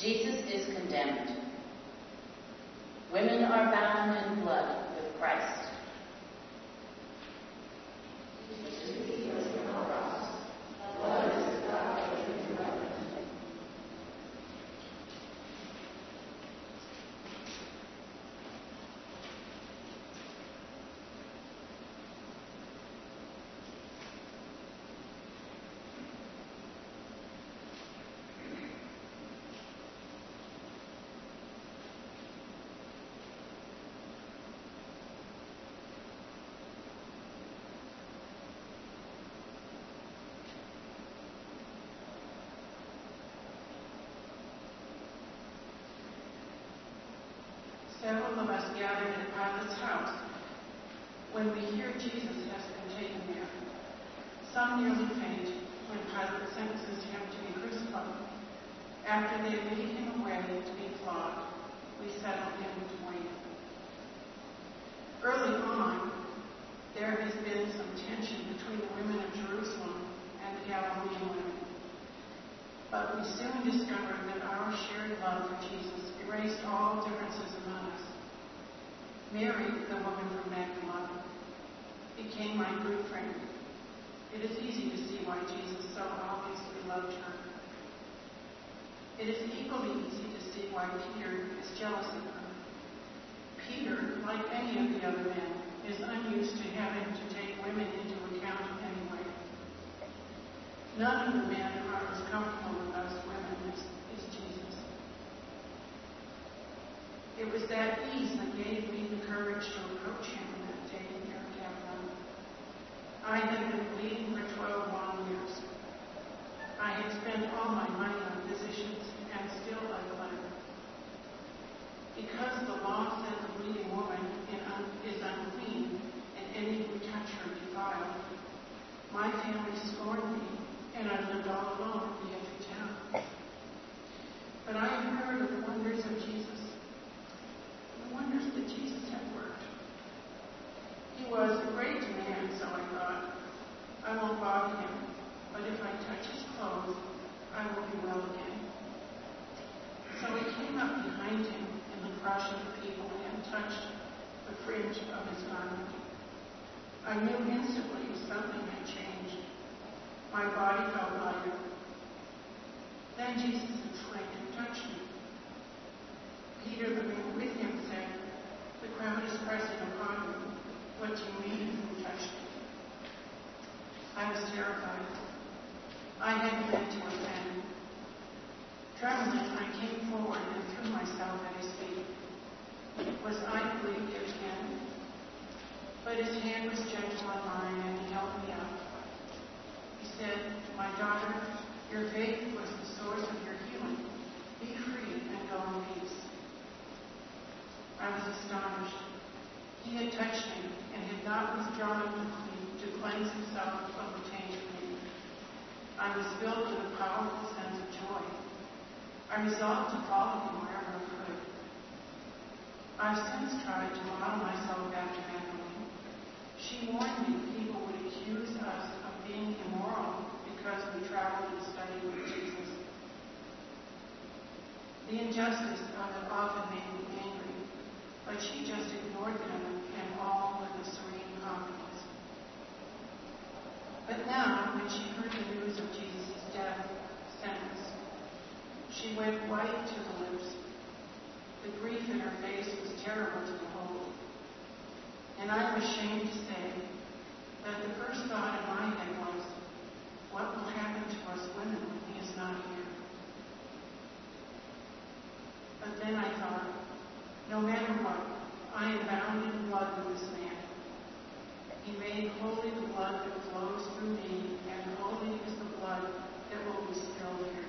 Jesus is condemned. Women are bound in blood with Christ. Several of us gathered at Pilate's house when we hear Jesus has been taken there. Some nearly faint when Pilate sentences him to be crucified. After they lead him away to be flogged, we settle in to wait. Early on, there has been some tension between the women of Jerusalem and the Galilean women. But we soon discovered that our shared love for Jesus erased all differences among us. Mary, the woman from Magdala, became my good friend. It is easy to see why Jesus so obviously loved her. It is equally easy to see why Peter is jealous of her. Peter, like any of the other men, is unused to having to take women into account anyway. None of the men are as comfortable with us women as, as Jesus. It was that ease that gave me the courage to approach him that day near Capernaum. I had been bleeding for 12 long years. I had spent all my money on physicians and still I clung. Because the law no matter what, I am bound in blood with this man. He made holy the blood that flows through me, and holy is the blood that will be spilled here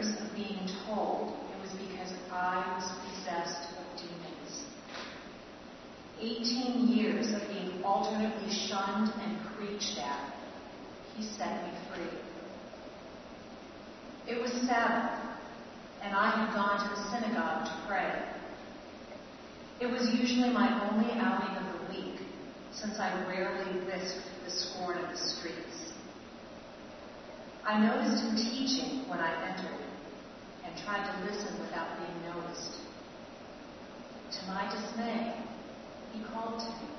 years of being told it was because I was possessed of demons. 18 years of being alternately shunned and preached at, he set me free. It was Sabbath, and I had gone to the synagogue to pray. It was usually my only outing of the week, since I rarely risked the scorn of the streets. I noticed him teaching when I entered, and tried to listen without being noticed. To my dismay, he called to me.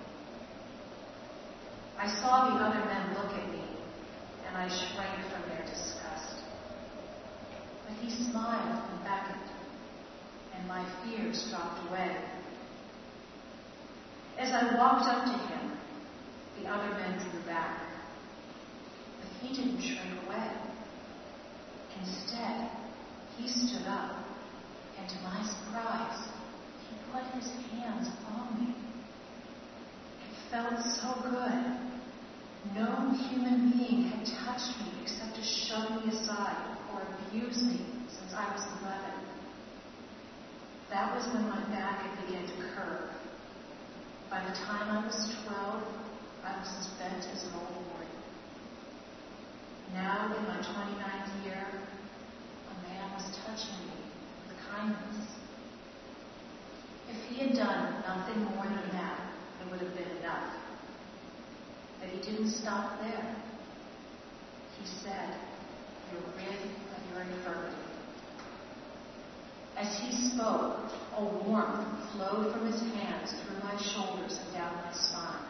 I saw the other men look at me, and I shrank from their disgust. But he smiled and beckoned, and my fears dropped away. As I walked up to him, the other men drew back. But he didn't shrink away. Instead, he stood up, and to my surprise, he put his hands on me. It felt so good. No human being had touched me except to shove me aside or abuse me since I was 11. That was when my back had begun to curve. By the time I was 12, I was as bent as an old warrior. Now, in my 29th year, man was touching me with kindness. If he had done nothing more than that, it would have been enough. But he didn't stop there. He said, You're rid of your infirmity. As he spoke, a warmth flowed from his hands through my shoulders and down my spine.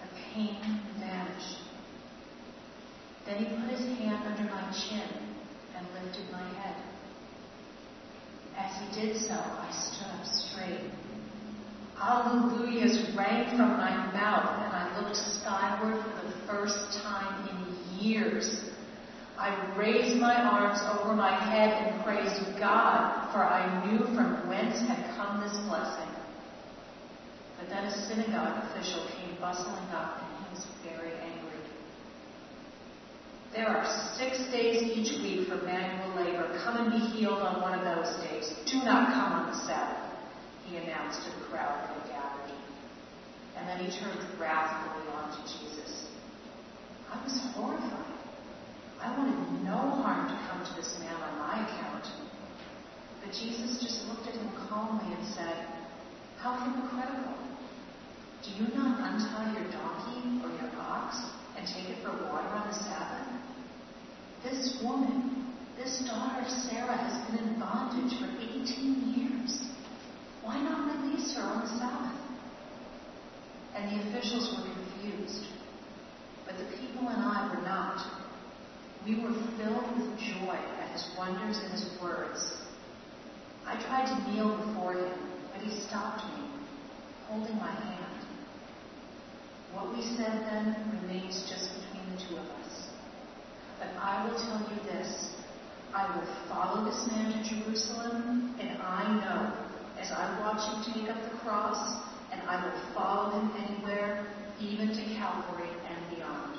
The pain vanished. Then he put his hand under my chin and lifted my head. As he did so, I stood up straight. Alleluias rang from my mouth, and I looked skyward for the first time in years. I raised my arms over my head and praised God, for I knew from whence had come this blessing. But then a synagogue official came bustling up, and he was very angry. There are six days each week for manual labor. Come and be healed on one of those days. Do not come on the Sabbath, he announced to the crowd that had gathered. And then he turned wrathfully on to Jesus. I was horrified. I wanted no harm to come to this man on my account. But Jesus just looked at him calmly and said, How hypocritical. Do you not untie your donkey or your ox and take it for water on the Sabbath? This woman, this daughter of Sarah, has been in bondage for 18 years. Why not release her on the Sabbath? And the officials were confused. But the people and I were not. We were filled with joy at his wonders and his words. I tried to kneel before him, but he stopped me, holding my hand. What we said then remains just between the two of us. But I will tell you this I will follow this man to Jerusalem, and I know as I watch him take up the cross, and I will follow him anywhere, even to Calvary and beyond.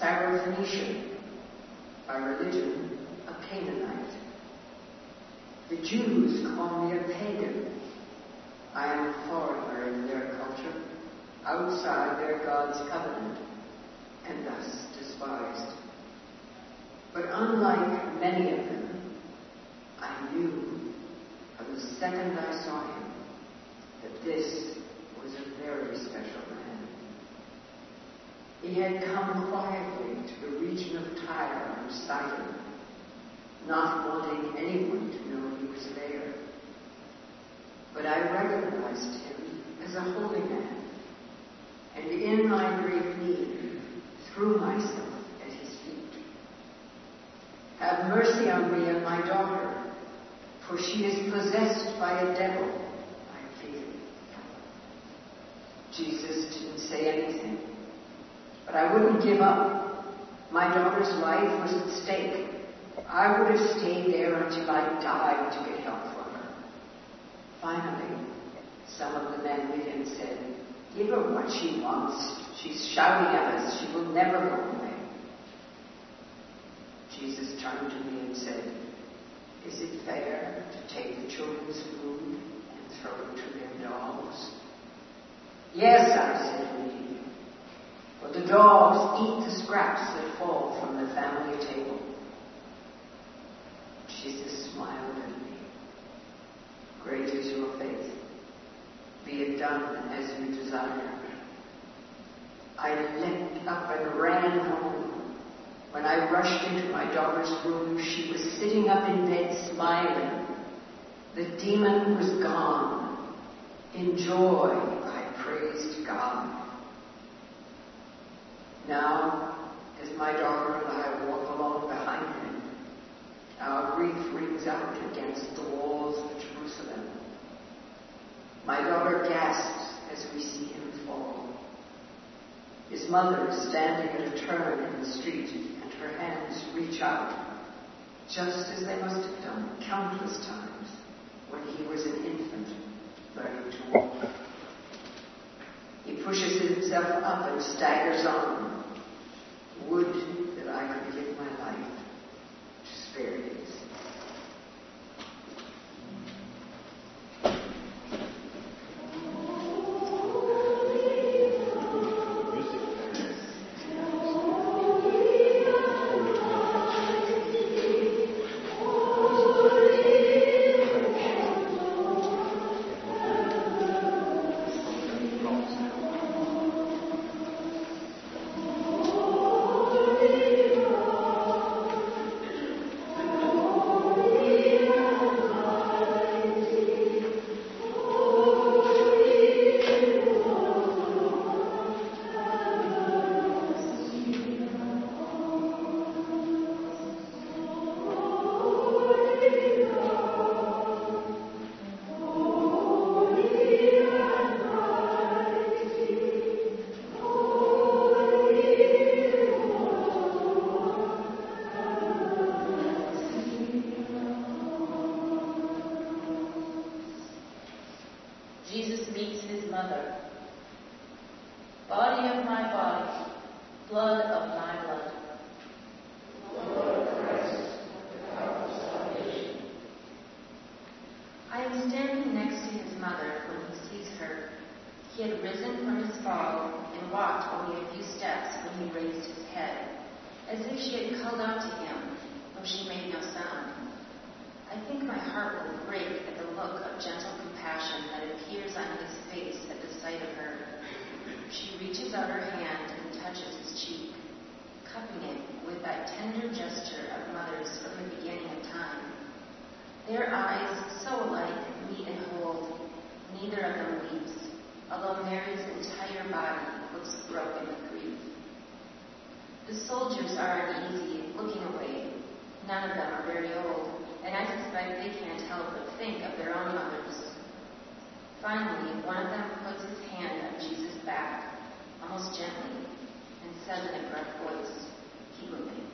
Syrophoenician, by religion a Canaanite. The Jews call me a pagan. I am a foreigner in their culture, outside their God's covenant, and thus despised. But unlike many of them, I knew from the second I saw him that this was a very special man. He had come quietly to the region of Tyre and Sidon, not wanting anyone to know he was there. But I recognized him as a holy man, and in my great need threw myself at his feet. Have mercy on me and my daughter, for she is possessed by a devil, I pleaded. Jesus didn't say anything, but I wouldn't give up. My daughter's life was at stake. I would have stayed there until I died to get help for her. Finally, some of the men with him said, Give her what she wants. She's shouting at us. She will never go away. Jesus turned to me and said, Is it fair to take the children's food and throw it to their dogs? Yes, I said For the dogs eat the scraps that fall from the family table. Jesus smiled at me. Great is your faith. Be it done as you desire. I leapt up and ran home. When I rushed into my daughter's room, she was sitting up in bed smiling. The demon was gone. In joy, I praised God. Now, as my daughter and I walk along behind him, our grief rings out against the walls of Jerusalem. My daughter gasps as we see him fall. His mother is standing at a turn in the street, and her hands reach out, just as they must have done countless times when he was an infant learning to walk. He pushes himself up and staggers on. Would tender gesture of mothers from the beginning of time. Their eyes, so alike, meet and hold. Neither of them weeps, although Mary's entire body looks broken with grief. The soldiers are uneasy, looking away. None of them are very old, and I suspect they can't help but think of their own mothers. Finally, one of them puts his hand on Jesus' back, almost gently, and says in a gruff voice, "Keep will.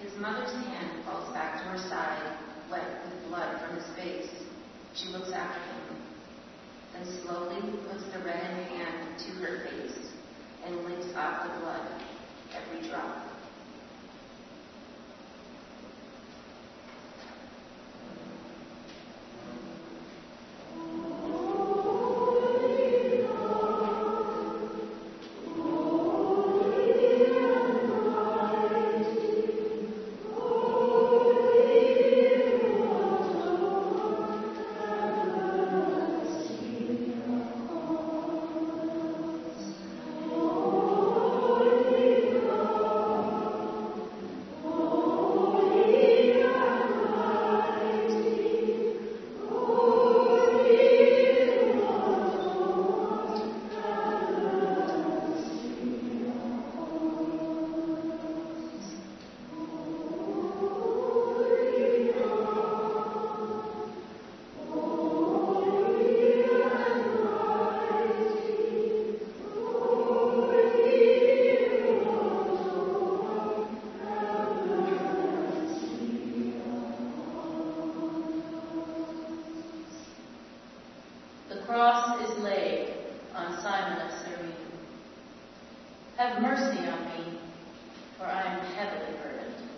His mother's hand falls back to her side, wet with blood from his face. She looks after him, then slowly puts the reddened hand to her face and licks off the blood, every drop. me, for I am heavily burdened.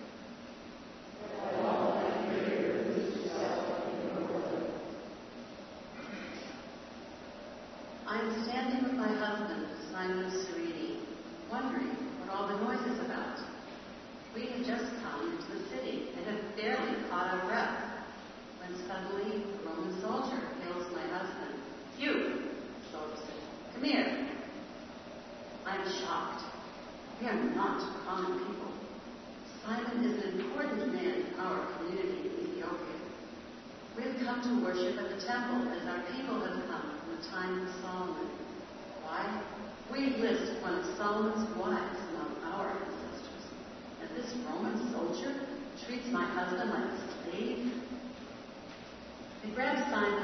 grab sign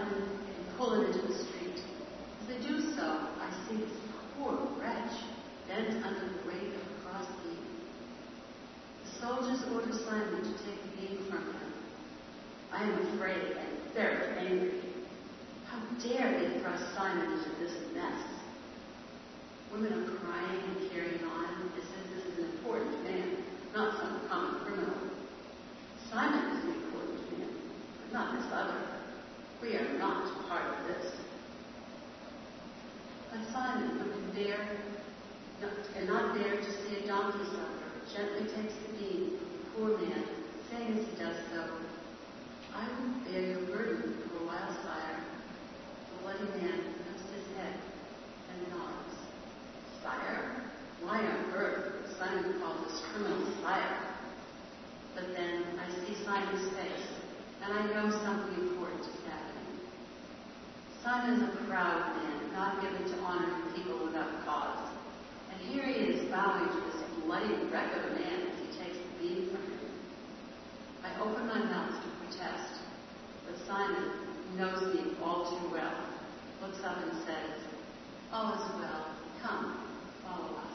Simon knows me all too well, looks up and says, All is well. Come, follow us.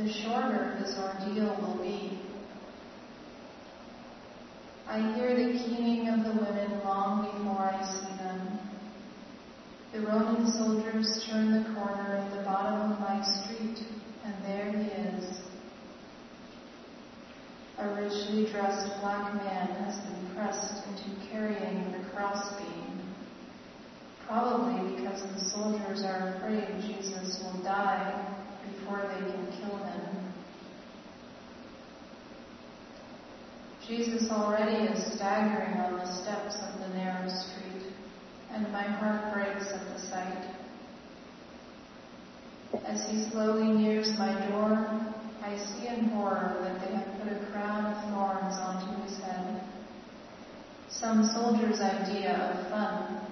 The shorter his ordeal will be. I hear the keening of the women long before I see them. The Roman soldiers turn the corner at the bottom of my street, and there he is. A richly dressed black man has been pressed into carrying the crossbeam, probably because the soldiers are afraid Jesus will die before they can kill him. Jesus already is staggering on the steps of the narrow street, and my heart breaks at the sight. As he slowly nears my door, I see in horror that they have put a crown of thorns onto his head. Some soldier's idea of fun.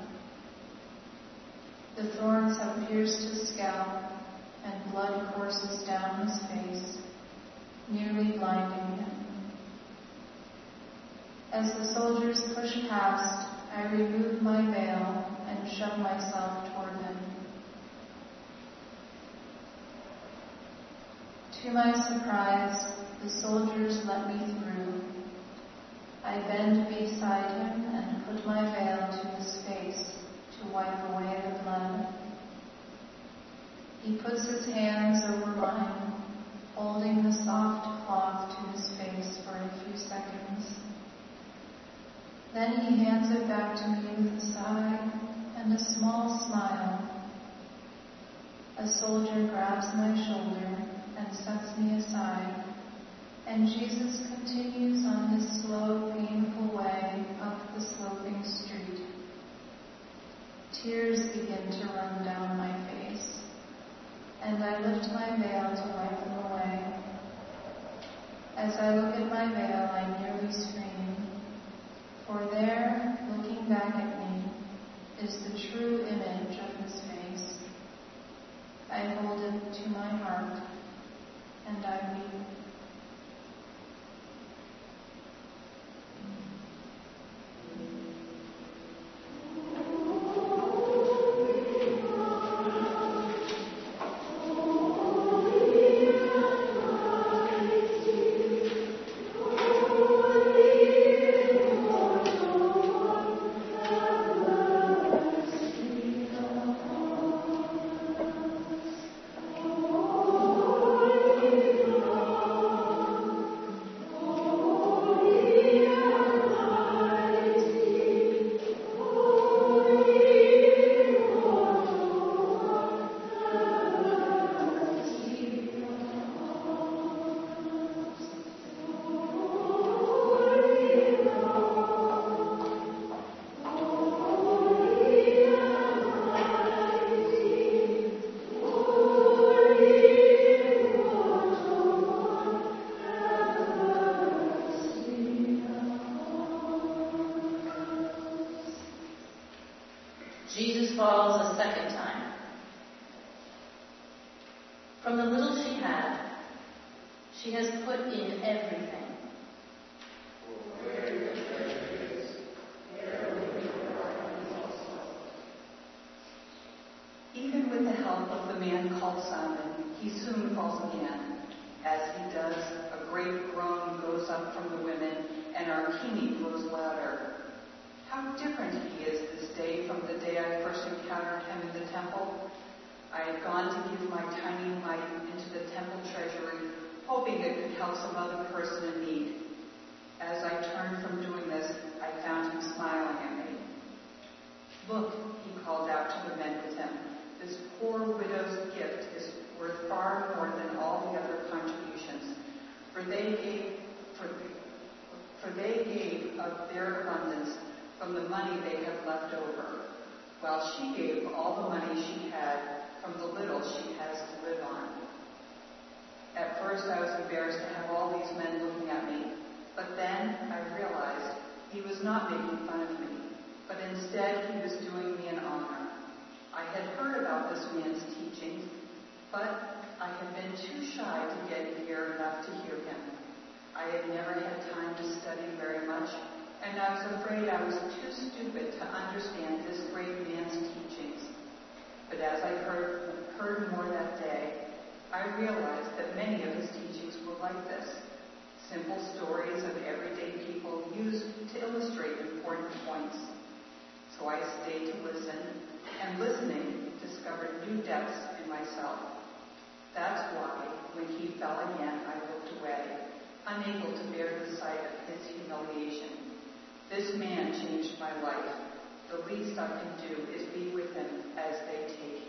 The thorns have pierced his scalp, and blood courses down his face, nearly blinding him. As the soldiers push past, I remove my veil and shove myself toward him. To my surprise, the soldiers let me through. I bend beside him and put my veil to his face to wipe away the blood. He puts his hands over mine, holding the soft cloth to his face for a few seconds. Then he hands it back to me with a sigh and a small smile. A soldier grabs my shoulder and sets me aside, and Jesus continues on his slow, painful way up the sloping street. Tears begin to run down my face, and I lift my veil to wipe them away. As I look at my veil, I nearly scream. For there, looking back at me, is the true image of his face. I hold it to my heart, and I weep. Look, he called out to the men with him, this poor widow's gift is worth far more than all the other contributions, for they gave, for, for they gave of their abundance from the money they have left over, while she gave all the money she had from the little she has to live on. At first I was embarrassed to have all these men looking at me, but then I realized he was not making fun of me but instead he was doing me an honor. I had heard about this man's teachings, but I had been too shy to get near enough to hear him. I had never had time to study very much, and I was afraid I was too stupid to understand this great man's teachings. But as I heard, heard more that day, I realized that many of his teachings were like this simple stories of everyday people used to illustrate important points so I stayed to listen, and listening discovered new depths in myself. That's why, when he fell again, I looked away, unable to bear the sight of his humiliation. This man changed my life. The least I can do is be with him as they take him.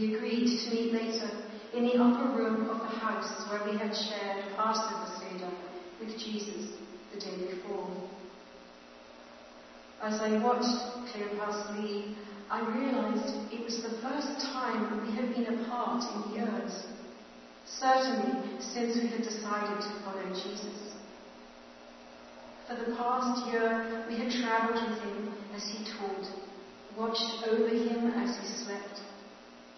We agreed to meet later in the upper room of the house where we had shared Passover Seder with Jesus the day before. As I watched Cleopas leave, I realized it was the first time we had been apart in years. Certainly since we had decided to follow Jesus. For the past year, we had traveled with him as he taught, watched over him as he slept,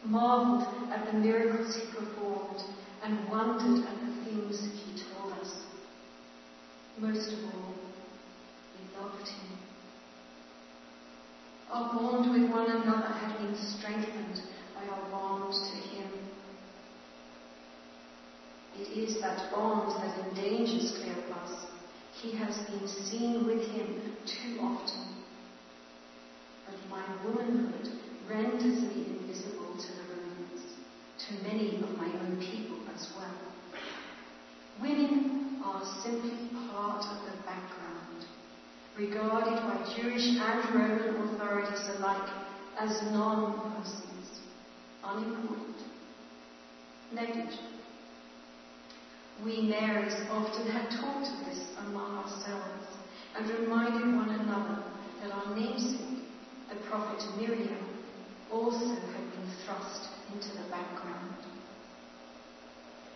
marveled at the miracles he performed, and wondered at the things he told us. Most of all, we loved him. Our bond with one another had been strengthened by our bond to him. It is that bond that endangers Cleopas. He has been seen with him too often. But my womanhood renders me invisible to the Romans, to many of my own people as well. Women are simply part of the background, regarded by Jewish and Roman authorities alike as non-persons, unimportant, negligent. We Marys often had talked of this among ourselves and reminded one another that our namesake, the prophet Miriam, also had been thrust into the background.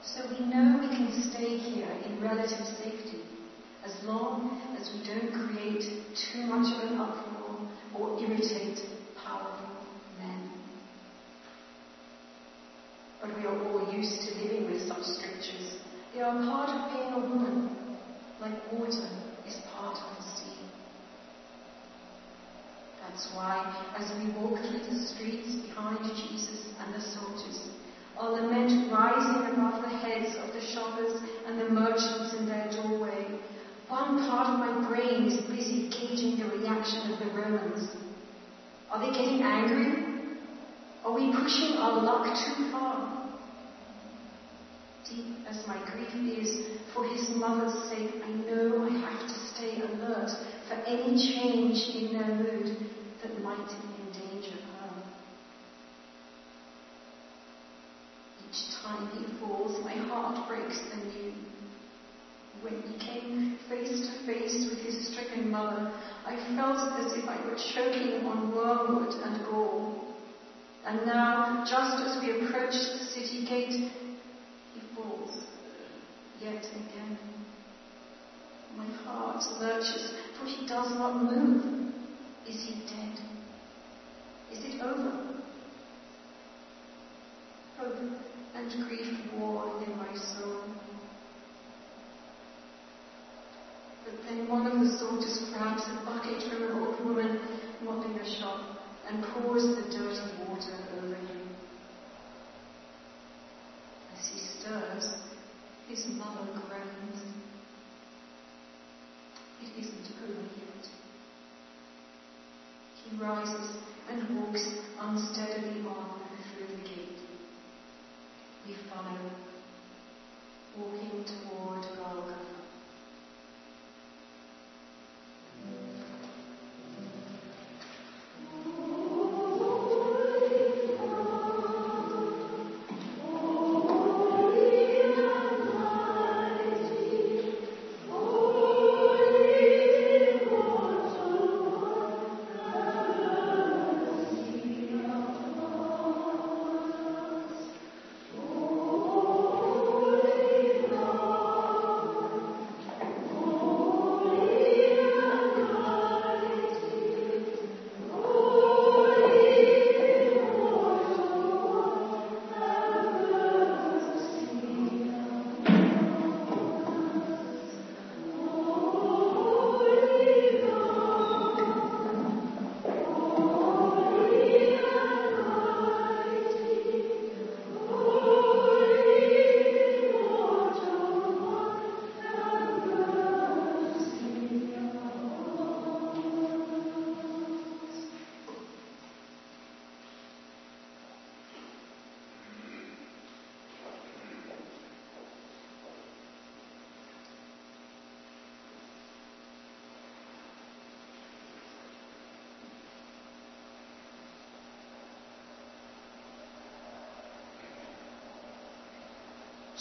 So we know we can stay here in relative safety as long as we don't create too much of an uproar or irritate powerful men. But we are all used to living with such strictures. They are part of being a woman, like water is part of sea. That's why, as we walk through the streets behind Jesus and the soldiers, our lament rising above the heads of the shoppers and the merchants in their doorway, one part of my brain is busy gauging the reaction of the Romans. Are they getting angry? Are we pushing our luck too far? Deep as my grief is, for his mother's sake, I know I have to stay alert for any change in their mood that might endanger her. Each time he falls, my heart breaks anew. When he came face to face with his stricken mother, I felt as if I were choking on wormwood and gall. And now, just as we approach the city gate, he falls yet again. My heart lurches, for he does not move. Is he dead? Is it over? Hope and grief war in my soul. But then one of the soldiers grabs a bucket from an old woman mopping a shop and pours the dirty water over him. As he stirs, his mother groans. It isn't over yet. He rises and walks unsteadily on through the gate. We follow, walking toward Golgotha.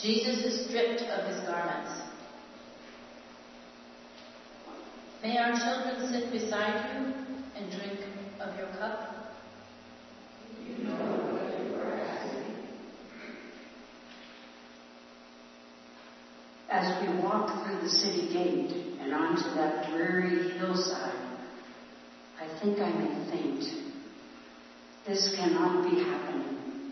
Jesus is stripped of his garments. May our children sit beside you and drink of your cup. As we walk through the city gate and onto that dreary hillside, I think I may faint. This cannot be happening.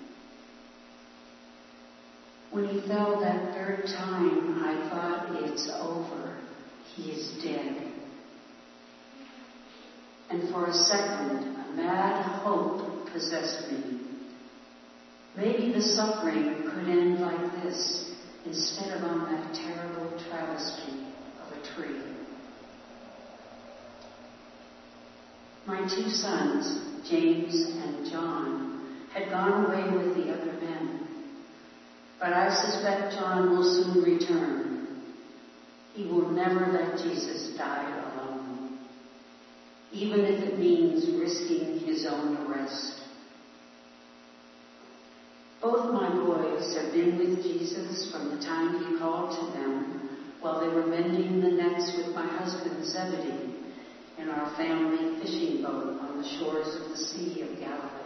When he fell that third time, I thought it's over. He is dead. And for a second, a mad hope possessed me. Maybe the suffering could end like this instead of on that terrible travesty of a tree. My two sons, James and John, had gone away with the other men. But I suspect John will soon return. He will never let Jesus die alone, even if it means risking his own arrest. Both my boys have been with Jesus from the time he called to them while they were mending the nets with my husband Zebedee in our family fishing boat on the shores of the Sea of Galilee.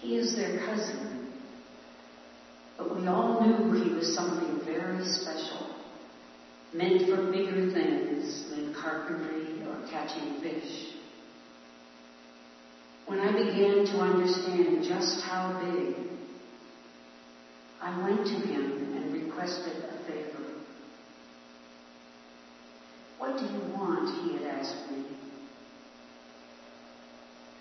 He is their cousin, we all knew he was something very special, meant for bigger things than carpentry or catching fish. When I began to understand just how big, I went to him and requested a favor. What do you want? He had asked me.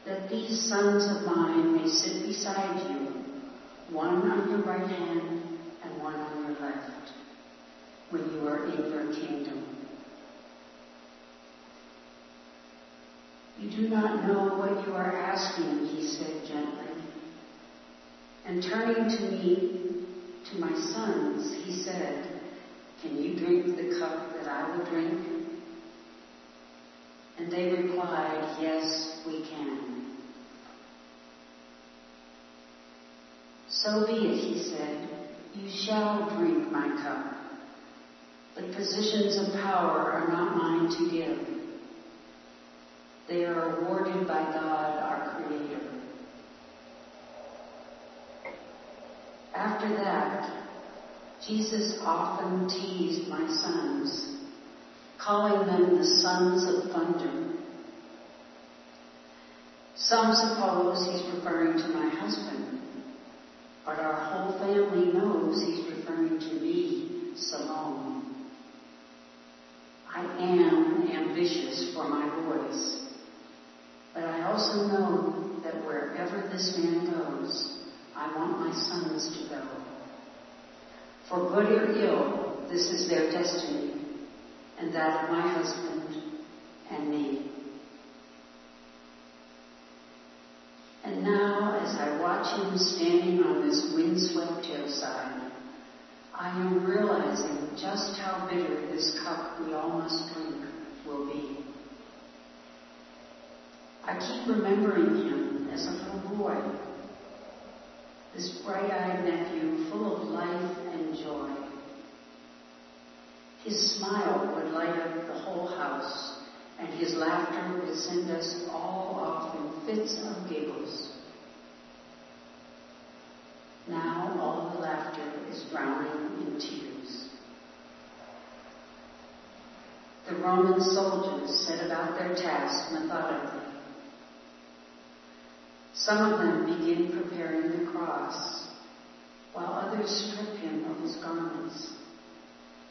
That these sons of mine may sit beside you, one on your right hand and one on your left, when you are in your kingdom. You do not know what you are asking, he said gently. And turning to me, to my sons, he said, Can you drink the cup that I will drink? And they replied, Yes, we can. So be it, he said. You shall drink my cup. But positions of power are not mine to give. They are awarded by God, our Creator. After that, Jesus often teased my sons, calling them the sons of thunder. Some suppose he's referring to my husband, but our whole family knows he's referring to me, Salome. I am ambitious for my boys. But I also know that wherever this man goes, I want my sons to go. For good or ill, this is their destiny, and that of my husband and me. And now, as Watch him standing on this windswept hillside, I am realizing just how bitter this cup we all must drink will be. I keep remembering him as a little boy, this bright-eyed nephew full of life and joy. His smile would light up the whole house, and his laughter would send us all off in fits of giggles. Now all the laughter is drowning in tears. The Roman soldiers set about their task methodically. Some of them begin preparing the cross, while others strip him of his garments,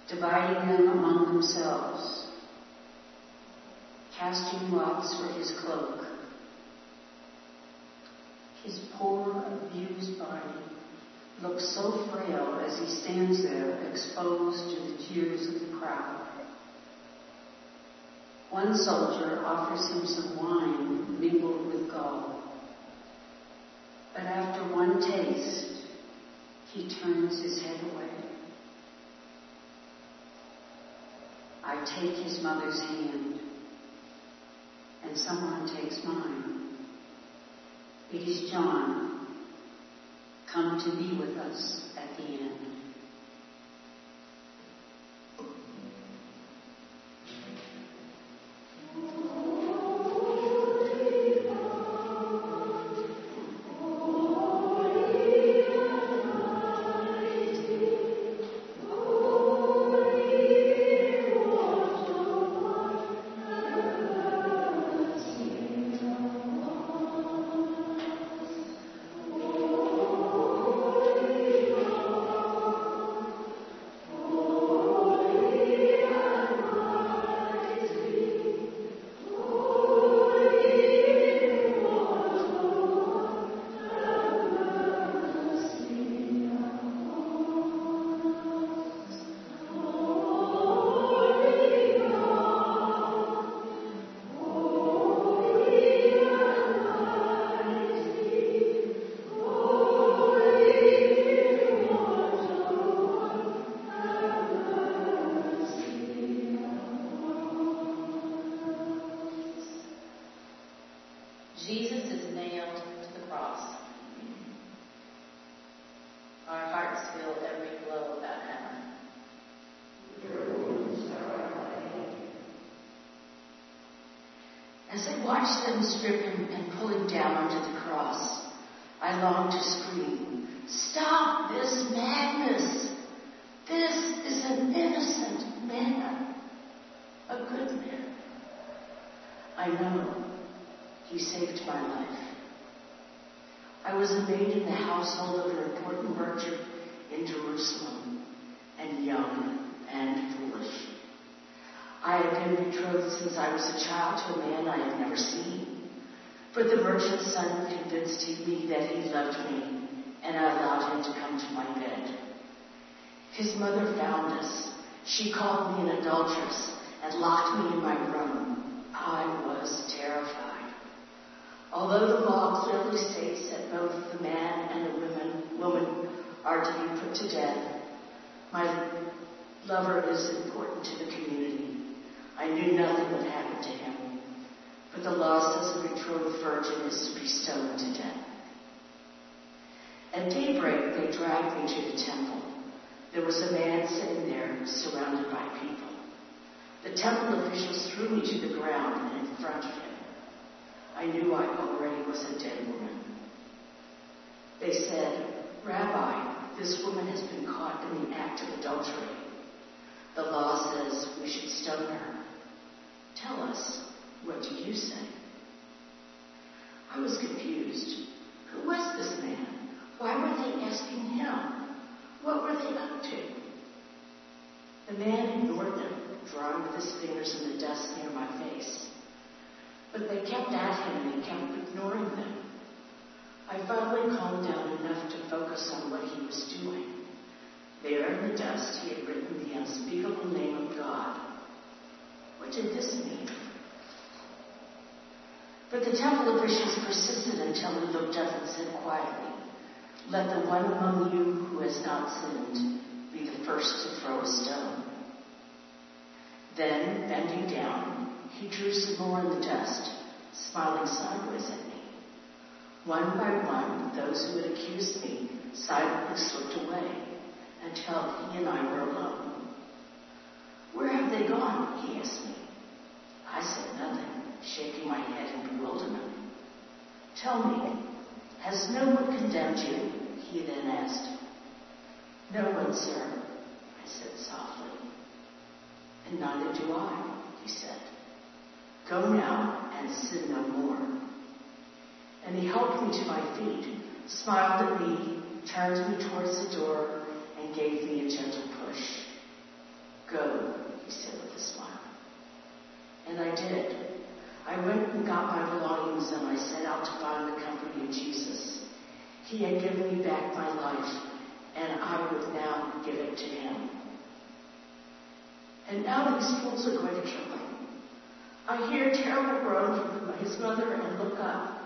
dividing them among themselves, casting lots for his cloak. His poor, abused body looks so frail as he stands there exposed to the jeers of the crowd. One soldier offers him some wine mingled with gall. But after one taste, he turns his head away. I take his mother's hand, and someone takes mine. It is John, come to be with us at the end. As I watched them strip him and pull him down onto the cross, I longed to scream, Stop this madness! This is an innocent man, a good man. I know he saved my life. I was a maid in the household of an important merchant in Jerusalem, and young and foolish. I had been betrothed since I was a child to a man I had never seen. But the merchant's son convinced me that he loved me, and I allowed him to come to my bed. His mother found us. She called me an adulteress and locked me in my room. I was terrified. Although the law clearly states that both the man and the woman, woman are to be put to death, my lover is important to the community. I knew nothing would happen to him, but the law says a betrothed virgin is to be stoned to death. At daybreak, they dragged me to the temple. There was a man sitting there, surrounded by people. The temple officials threw me to the ground and in front of him. I knew I already was a dead woman. They said, Rabbi, this woman has been caught in the act of adultery. The law says we should stone her. Tell us, what do you say? I was confused. Who was this man? Why were they asking him? What were they up to? The man ignored them, drawing with his fingers in the dust near my face. But they kept at him and he kept ignoring them. I finally calmed down enough to focus on what he was doing. There in the dust, he had written the unspeakable name of God. What did this mean? But the temple officials persisted until he looked up and said quietly, Let the one among you who has not sinned be the first to throw a stone. Then, bending down, he drew some more in the dust, smiling sideways at me. One by one, those who had accused me silently slipped away until he and I were alone. Where have they gone? he asked me. I said nothing, shaking my head in bewilderment. Tell me, has no one condemned you? he then asked. No one, sir, I said softly. And neither do I, he said. Go now and sin no more. And he helped me to my feet, smiled at me, turned me towards the door, and gave me a gentle push. Go, he said with a smile. And I did. I went and got my belongings and I set out to find the company of Jesus. He had given me back my life, and I would now give it to him. And now these fools are going to kill him. I hear terrible groan from his mother and look up.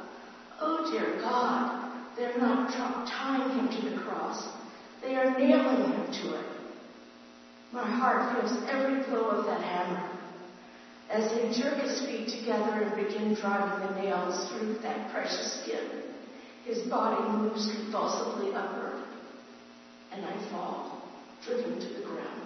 Oh, dear God, they're not tying him to the cross. They are nailing him to it. My heart feels every blow of that hammer. As they jerk his feet together and begin driving the nails through that precious skin, His body moves convulsively upward, and I fall, driven to the ground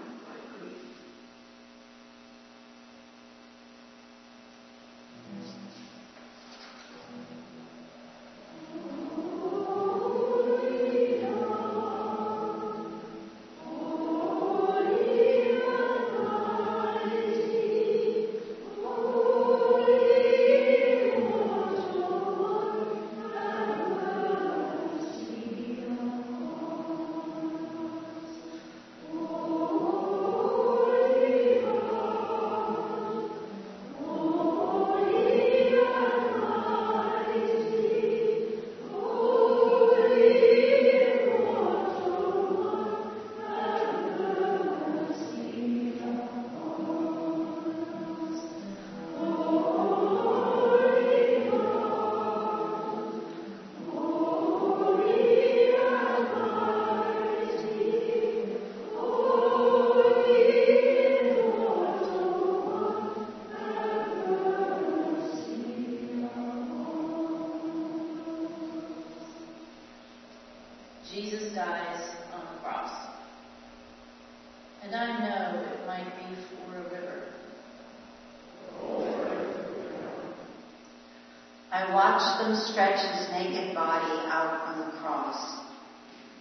Them stretch his naked body out on the cross.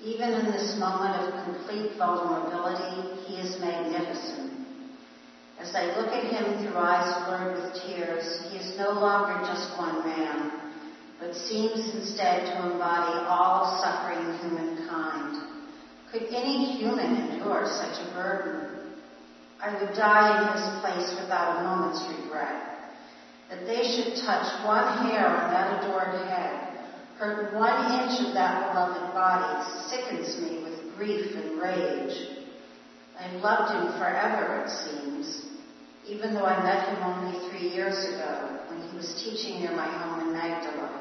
Even in this moment of complete vulnerability, he is magnificent. As I look at him through eyes blurred with tears, he is no longer just one man, but seems instead to embody all of suffering humankind. Could any human endure such a burden? I would die in his place without a moment's regret. That they should touch one hair on that adored head, hurt one inch of that beloved body, sickens me with grief and rage. I've loved him forever, it seems, even though I met him only three years ago when he was teaching near my home in Magdala.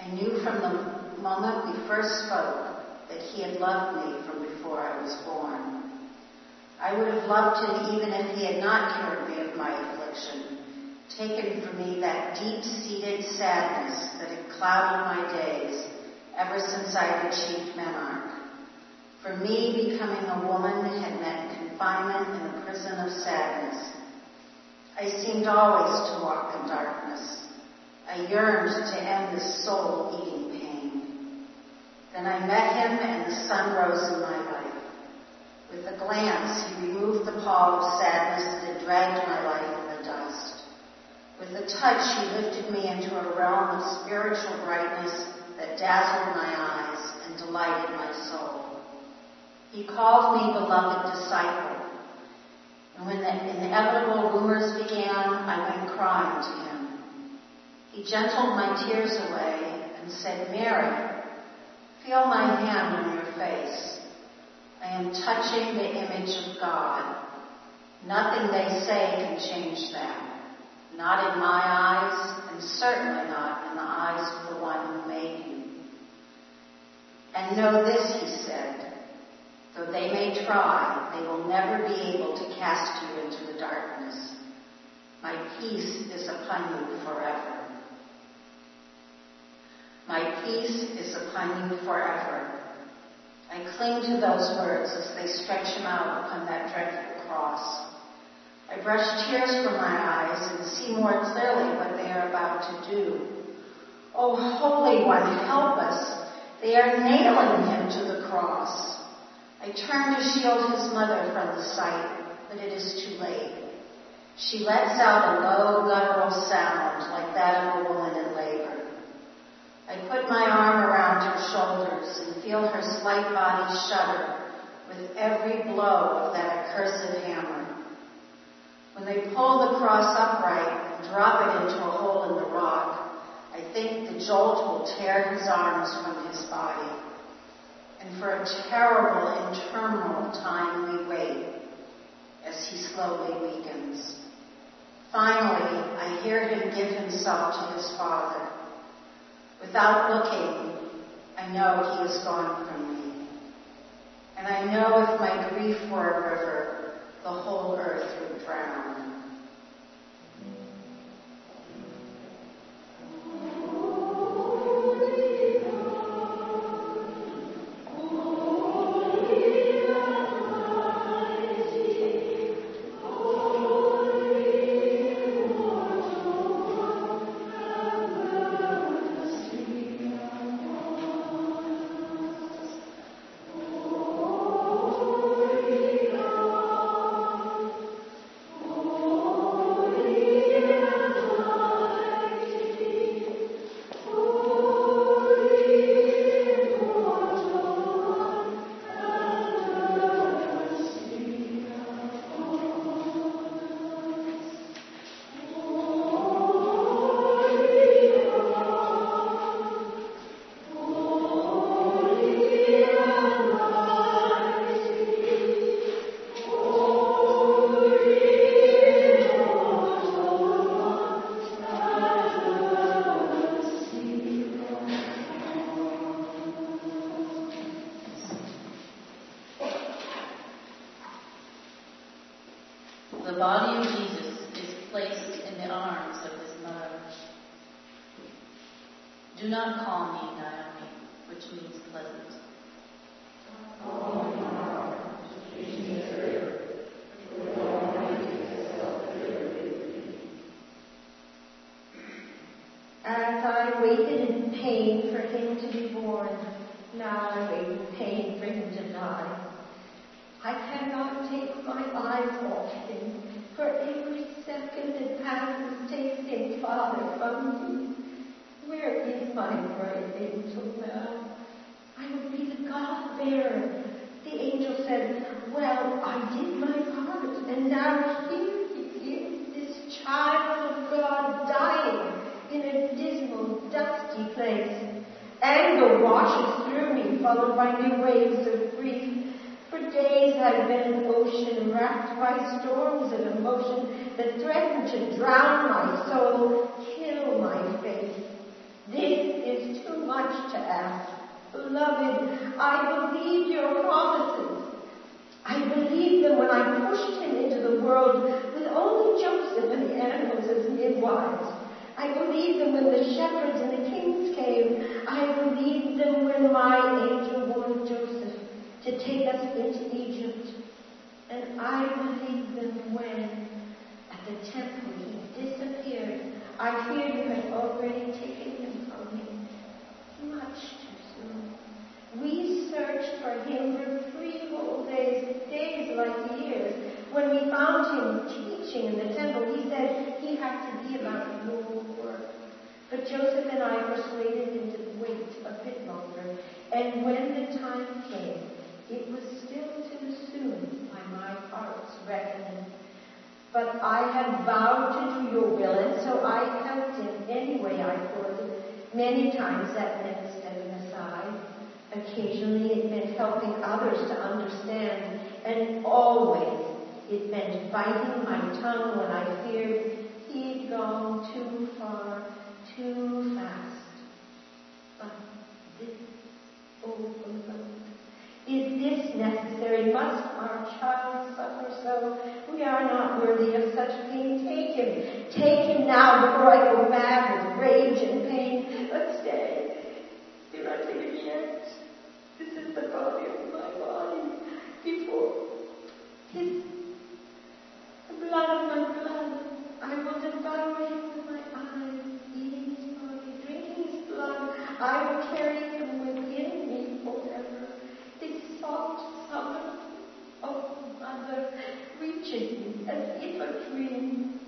I knew from the moment we first spoke that he had loved me from before I was born. I would have loved him even if he had not cured me of my affliction, taken from me that deep-seated sadness that had clouded my days ever since I had achieved menarche. For me, becoming a woman had meant confinement in a prison of sadness. I seemed always to walk in darkness. I yearned to end this soul-eating pain. Then I met him and the sun rose in my life. With a glance, he removed the pall of sadness that had dragged my life. With a touch, he lifted me into a realm of spiritual brightness that dazzled my eyes and delighted my soul. He called me beloved disciple. And when the inevitable rumors began, I went crying to him. He gentled my tears away and said, Mary, feel my hand on your face. I am touching the image of God. Nothing they say can change that. Not in my eyes, and certainly not in the eyes of the one who made you. And know this, he said, though they may try, they will never be able to cast you into the darkness. My peace is upon you forever. My peace is upon you forever. I cling to those words as they stretch him out upon that dreadful cross. I brush tears from my eyes and see more clearly what they are about to do. Oh, Holy One, help us. They are nailing him to the cross. I turn to shield his mother from the sight, but it is too late. She lets out a low guttural sound like that of a woman in labor. I put my arm around her shoulders and feel her slight body shudder with every blow of that accursed hammer. When they pull the cross upright and drop it into a hole in the rock, I think the jolt will tear his arms from his body. And for a terrible, interminable time we wait as he slowly weakens. Finally, I hear him give himself to his Father. Without looking, I know he is gone from me. And I know if my grief were a river, the whole earth would drown. Mm. I believed them when the shepherds and the kings came. I believed them when my angel warned Joseph to take us into Egypt. And I believed them when, at the temple, he disappeared. I feared you had already taken him from me. Much too soon. We searched for him for three whole days, days like years. When we found him teaching in the temple, he said he had to be But Joseph and I persuaded him to wait a bit longer. And when the time came, it was still too soon by my heart's reckoning. But I had vowed to do your will, and so I helped him any way I could. Many times that meant stepping aside. Occasionally it meant helping others to understand. And always it meant biting my tongue when I feared he'd gone too far, too fast. But this, oh beloved, is this necessary? Must our child suffer so? We are not worthy of such pain. Take him. Take him now before I go mad with rage and pain. But stay. Do not take him yet. This is the body of my body. Before his blood of my blood, I will devour him with my eyes, eating his body, drinking his blood. I carry him within me forever. His soft summer, oh mother, reaches me as if a dream.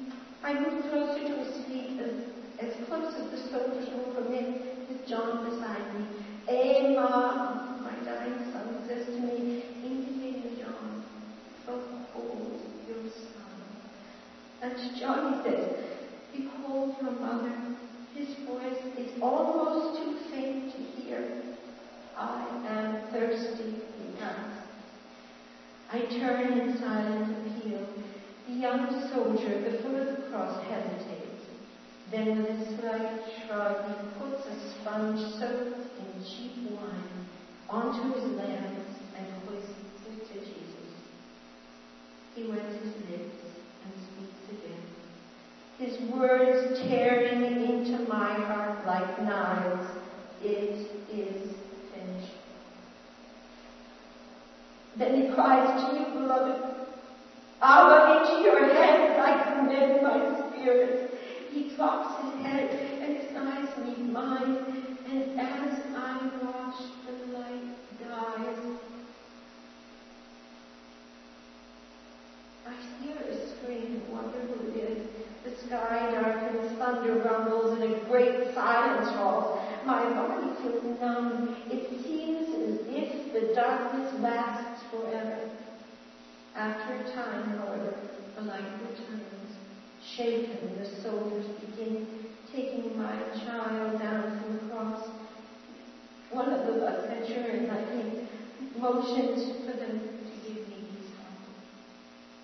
I move closer to his feet as, as close as the soldiers will permit, with John beside me. Emma, my dying son, says to me, indicating John, behold your son. And John says, behold your mother. His voice is almost too faint to hear. I am thirsty, he asks. I turn in silent appeal. The young soldier at the foot of the cross hesitates. Then with a slight shrug, he puts a sponge soaked in cheap wine onto his lance and hoists it to Jesus. He wets his lips. His words tearing into my heart like knives. It is finished. Then he cries to you, beloved, Abba, into your hands I commend my spirit. He drops his head and his eyes meet mine, and as I watch, the light dies. I hear a scream and wonder who it is. The sky darkens, thunder rumbles, and a great silence falls. My body feels numb. It seems as if the darkness lasts forever. After a time, however, the light returns. Shaken, the soldiers begin taking my child down from the cross. One of the centurions, I think, motions for them to give me his hand.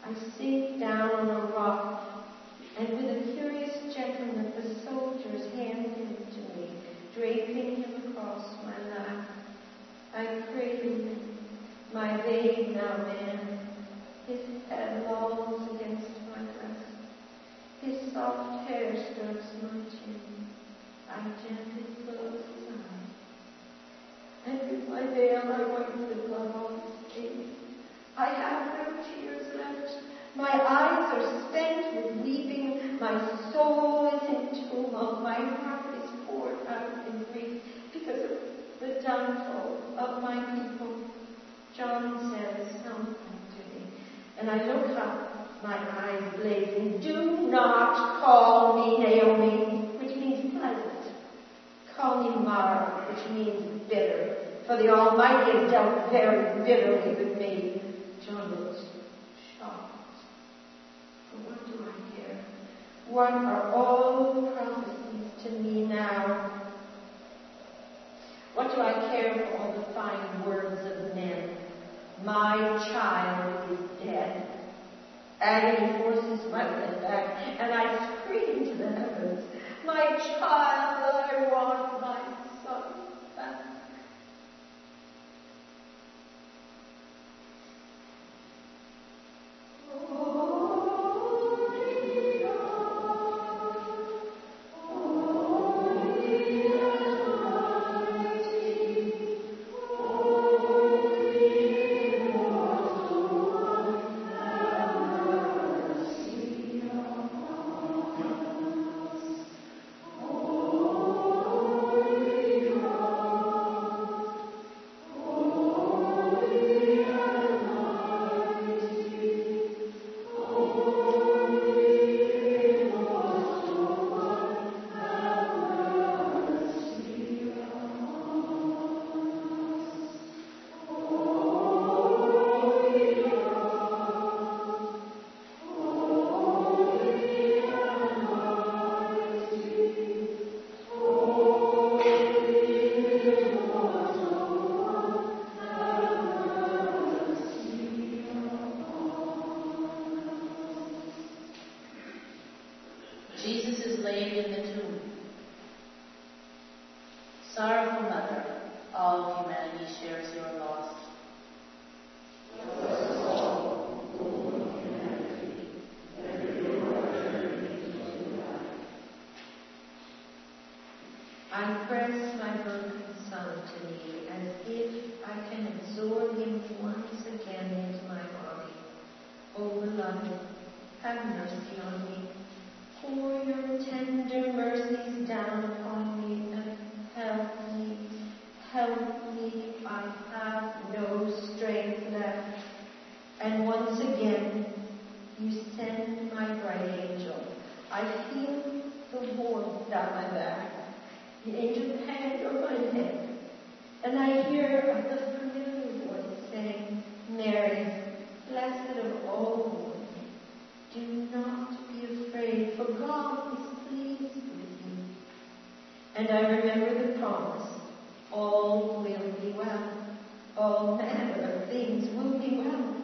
I sink down on a rock, and with a curious gentleness, the soldiers hand him to me, draping him across my lap. I him, my babe now man. Head lolls against my breast. His soft hair strokes my chin. I gently close his eyes. And with my veil I wipe the blood off his face. I have no tears left. My eyes are spent with weeping. My soul is in tumult. My heart is poured out in grief because of the downfall of my people. John says something and I look up, my eyes blazing. Do not call me Naomi, which means pleasant. Call me Mara, which means bitter, for the Almighty has dealt very bitterly with me. John looks shocked. But what do I care? What are all prophecies to me now? What do I care for all the fine words of men? My child is dead. Agony forces my head back, and I scream to the heavens, My child, I want my down my back the angel's hand on my head, and I hear the familiar voice saying, Mary, blessed of all women, do not be afraid, for God is pleased with you. And I remember the promise, all will be well, all manner of things will be well.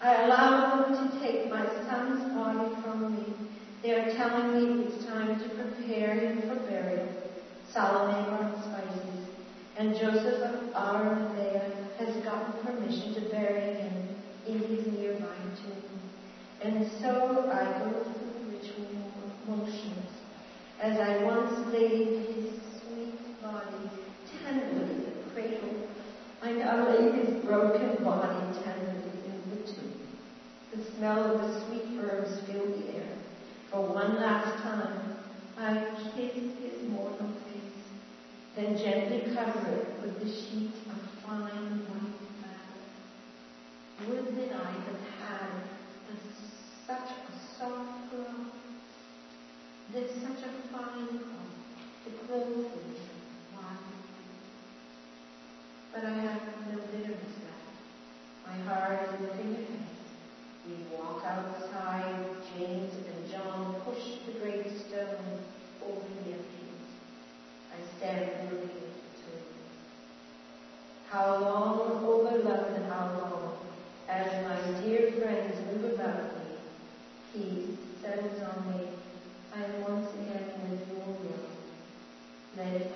I allow them to take my son's body from me. They are telling me it's time to prepare him for burial. Salome brought spices, and Joseph of Arimathea has gotten permission to bury him in his nearby tomb. And so I go through the ritual motions as I once laid his sweet body tenderly in the cradle. I now lay his broken body tenderly in the tomb. The smell of the sweet herbs fill the air. For one last time, I kiss his mortal face then gently cover it with the sheet of fine white fabric. Would that I had had such a soft girl, this such a fine girl to clothe me But I have no bitterness left. My heart is looking ahead. We walk outside. James and John push the great stone over the entrance. I stand looking tomb. How long, O beloved, how long, as my dear friends move about me, peace settles on me. I am once again with your will. Let it